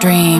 dream.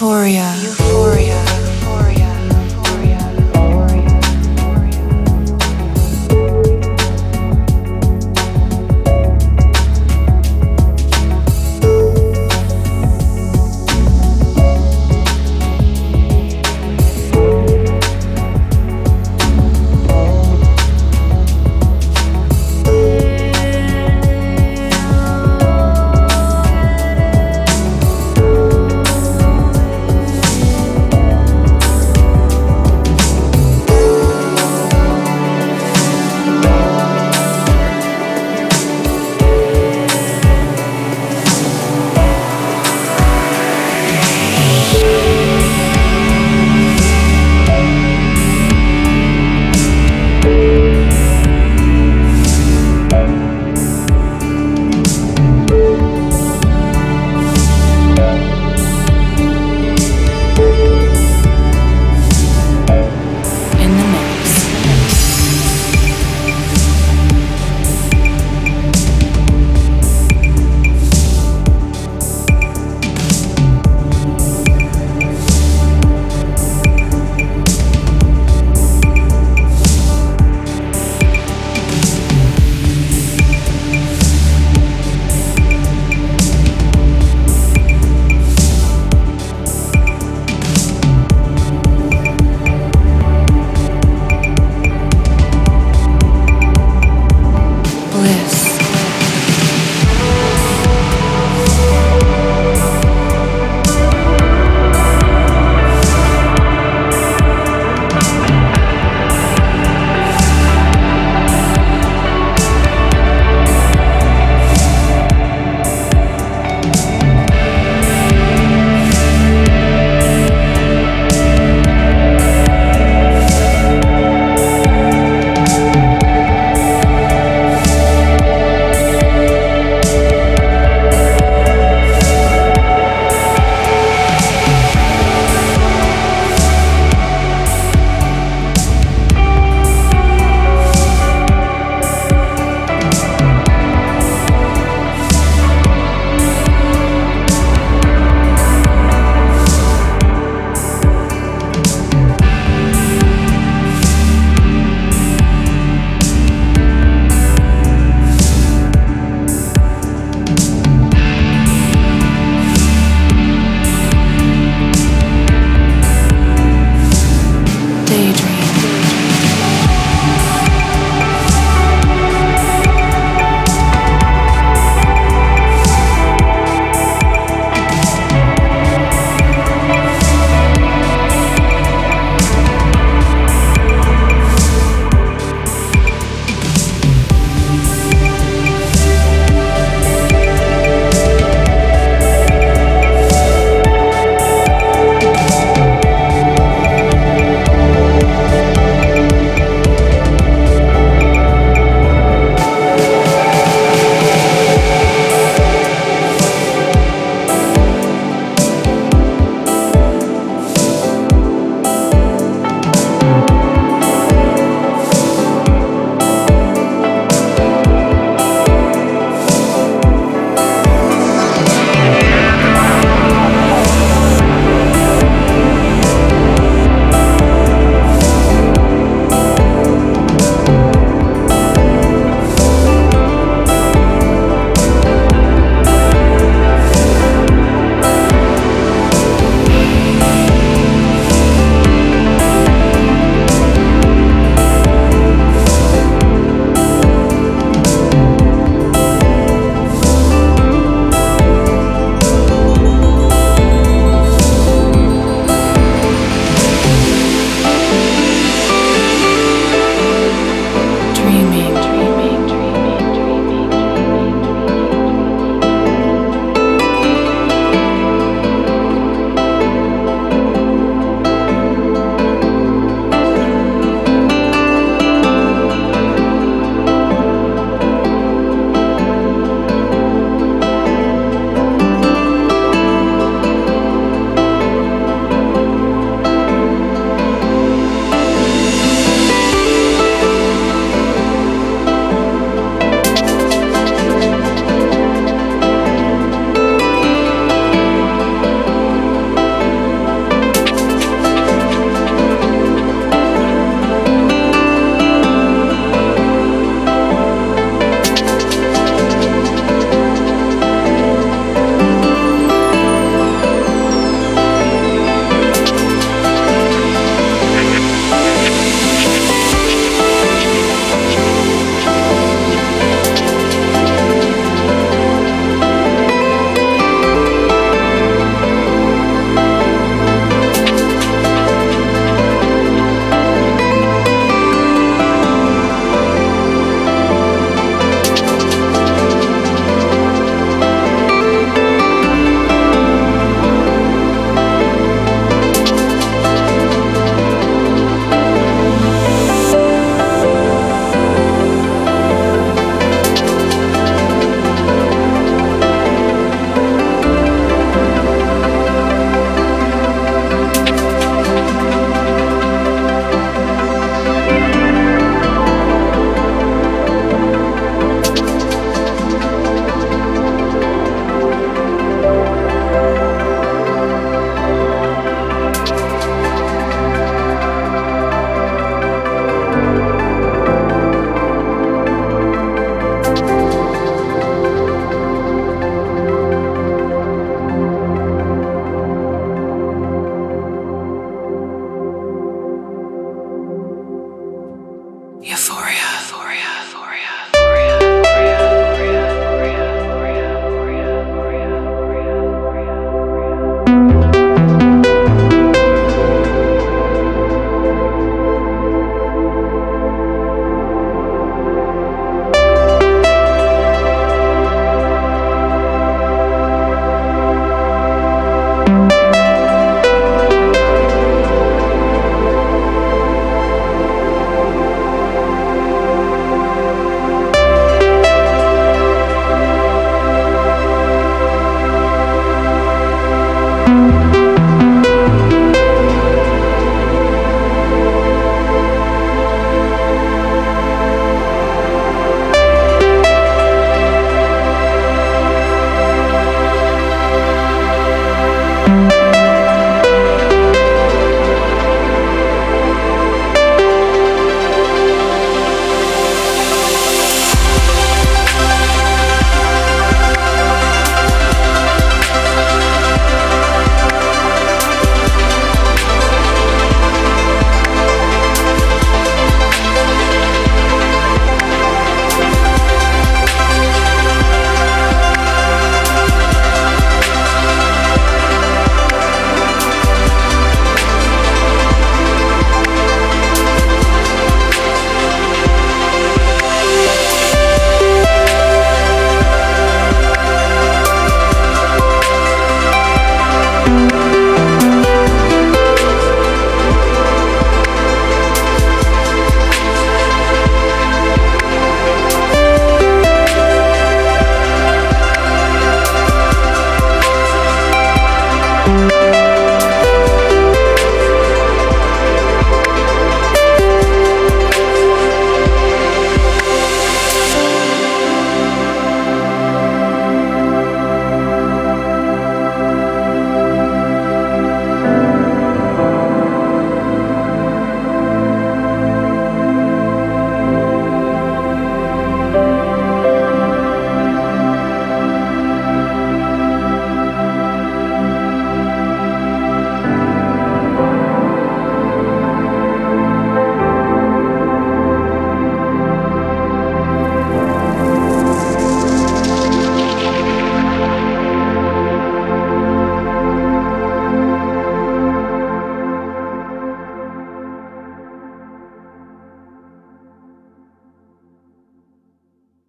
Euphoria.